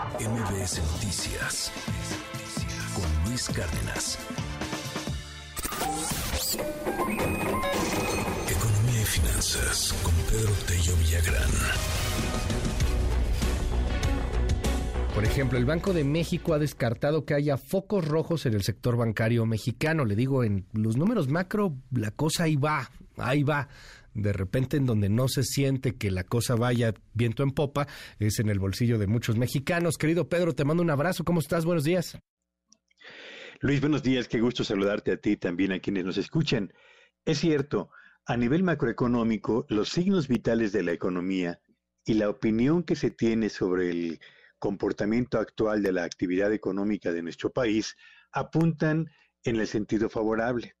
MBS Noticias con Luis Cárdenas. Economía y finanzas con Pedro Tello Villagrán. Por ejemplo, el Banco de México ha descartado que haya focos rojos en el sector bancario mexicano. Le digo, en los números macro, la cosa ahí va, ahí va de repente en donde no se siente que la cosa vaya viento en popa, es en el bolsillo de muchos mexicanos. Querido Pedro, te mando un abrazo. ¿Cómo estás? Buenos días. Luis, buenos días. Qué gusto saludarte a ti también a quienes nos escuchan. Es cierto, a nivel macroeconómico, los signos vitales de la economía y la opinión que se tiene sobre el comportamiento actual de la actividad económica de nuestro país apuntan en el sentido favorable.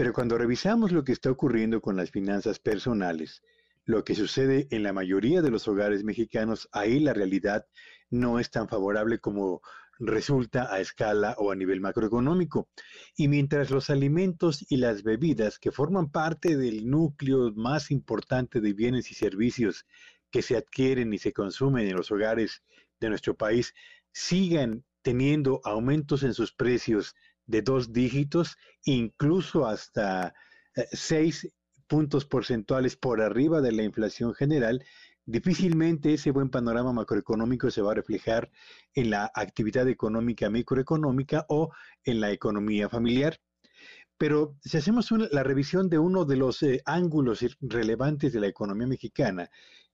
Pero cuando revisamos lo que está ocurriendo con las finanzas personales, lo que sucede en la mayoría de los hogares mexicanos, ahí la realidad no es tan favorable como resulta a escala o a nivel macroeconómico. Y mientras los alimentos y las bebidas, que forman parte del núcleo más importante de bienes y servicios que se adquieren y se consumen en los hogares de nuestro país, sigan teniendo aumentos en sus precios de dos dígitos, incluso hasta eh, seis puntos porcentuales por arriba de la inflación general, difícilmente ese buen panorama macroeconómico se va a reflejar en la actividad económica microeconómica o en la economía familiar. Pero si hacemos la revisión de uno de los eh, ángulos relevantes de la economía mexicana,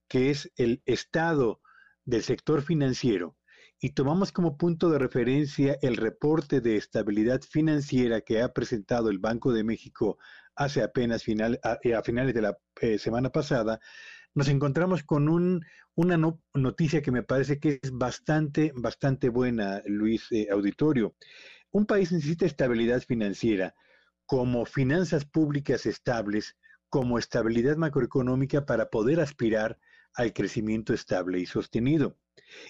que es el estado del sector financiero, y tomamos como punto de referencia el reporte de estabilidad financiera que ha presentado el Banco de México hace apenas final, a, eh, finales de la eh, semana pasada, nos encontramos con un, una noticia que me parece que es bastante, bastante buena, Luis eh, Auditorio. Un país necesita estabilidad financiera como finanzas públicas estables, como estabilidad macroeconómica para poder aspirar al crecimiento estable y sostenido.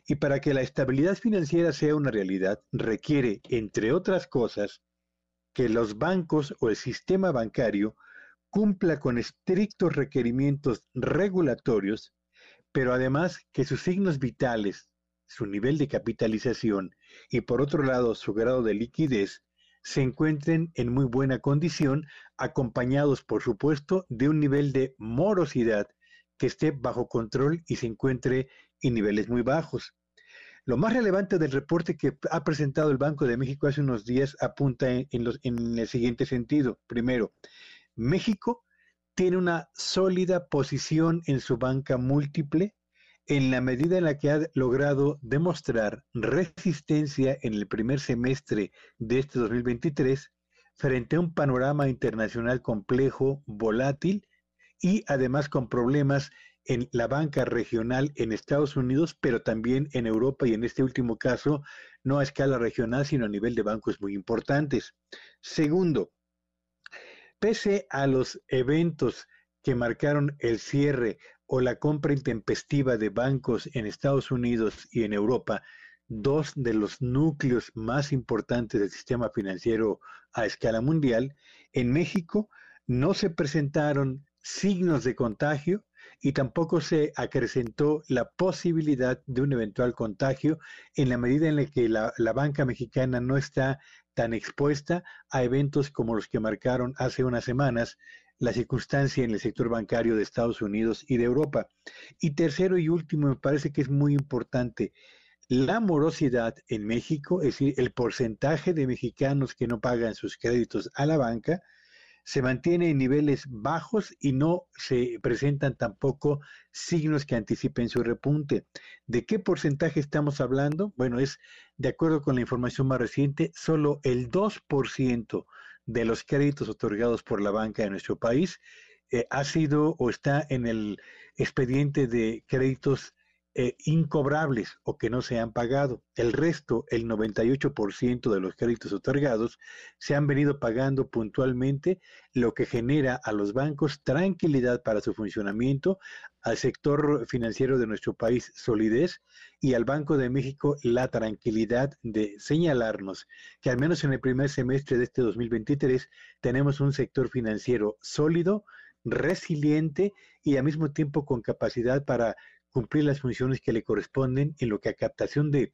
Y para que la estabilidad financiera sea una realidad, requiere, entre otras cosas, que los bancos o el sistema bancario cumpla con estrictos requerimientos regulatorios, pero además que sus signos vitales, su nivel de capitalización y por otro lado su grado de liquidez, se encuentren en muy buena condición, acompañados por supuesto de un nivel de morosidad que esté bajo control y se encuentre en niveles muy bajos. Lo más relevante del reporte que ha presentado el Banco de México hace unos días apunta en, en el siguiente sentido. Primero, México tiene una sólida posición en su banca múltiple en la medida en la que ha logrado demostrar resistencia en el primer semestre de este 2023 frente a un panorama internacional complejo, volátil y además con problemas en la banca regional en Estados Unidos, pero también en Europa y en este último caso, no a escala regional, sino a nivel de bancos muy importantes. Segundo, pese a los eventos que marcaron el cierre o la compra intempestiva de bancos en Estados Unidos y en Europa, dos de los núcleos más importantes del sistema financiero a escala mundial, en México no se presentaron signos de contagio y tampoco se acrecentó la posibilidad de un eventual contagio en la medida en la que la, banca mexicana no está tan expuesta a eventos como los que marcaron hace unas semanas la circunstancia en el sector bancario de Estados Unidos y de Europa. Y tercero y último, me parece que es muy importante, la morosidad en México, es decir, el porcentaje de mexicanos que no pagan sus créditos a la banca, se mantiene en niveles bajos y no se presentan tampoco signos que anticipen su repunte. ¿De qué porcentaje estamos hablando? Bueno, es de acuerdo con la información más reciente, solo el 2% de los créditos otorgados por la banca de nuestro país eh, ha sido o está en el expediente de créditos eh, incobrables o que no se han pagado. El resto, el 98% de los créditos otorgados, se han venido pagando puntualmente, lo que genera a los bancos tranquilidad para su funcionamiento, al sector financiero de nuestro país solidez y al Banco de México la tranquilidad de señalarnos que al menos en el primer semestre de este 2023 tenemos un sector financiero sólido, resiliente y al mismo tiempo con capacidad para cumplir las funciones que le corresponden en lo que a captación de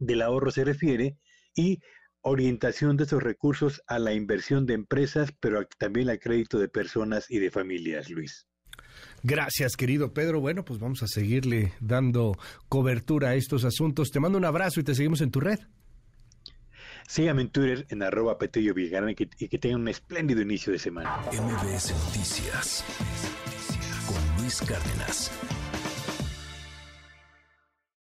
del ahorro se refiere y orientación de esos recursos a la inversión de empresas, pero también al crédito de personas y de familias, Luis. Gracias, querido Pedro. Bueno, pues vamos a seguirle dando cobertura a estos asuntos. Te mando un abrazo y te seguimos en tu red. Síganme en Twitter en arroba Petello y que, y que tengan un espléndido inicio de semana. MBS Noticias con Luis Cárdenas.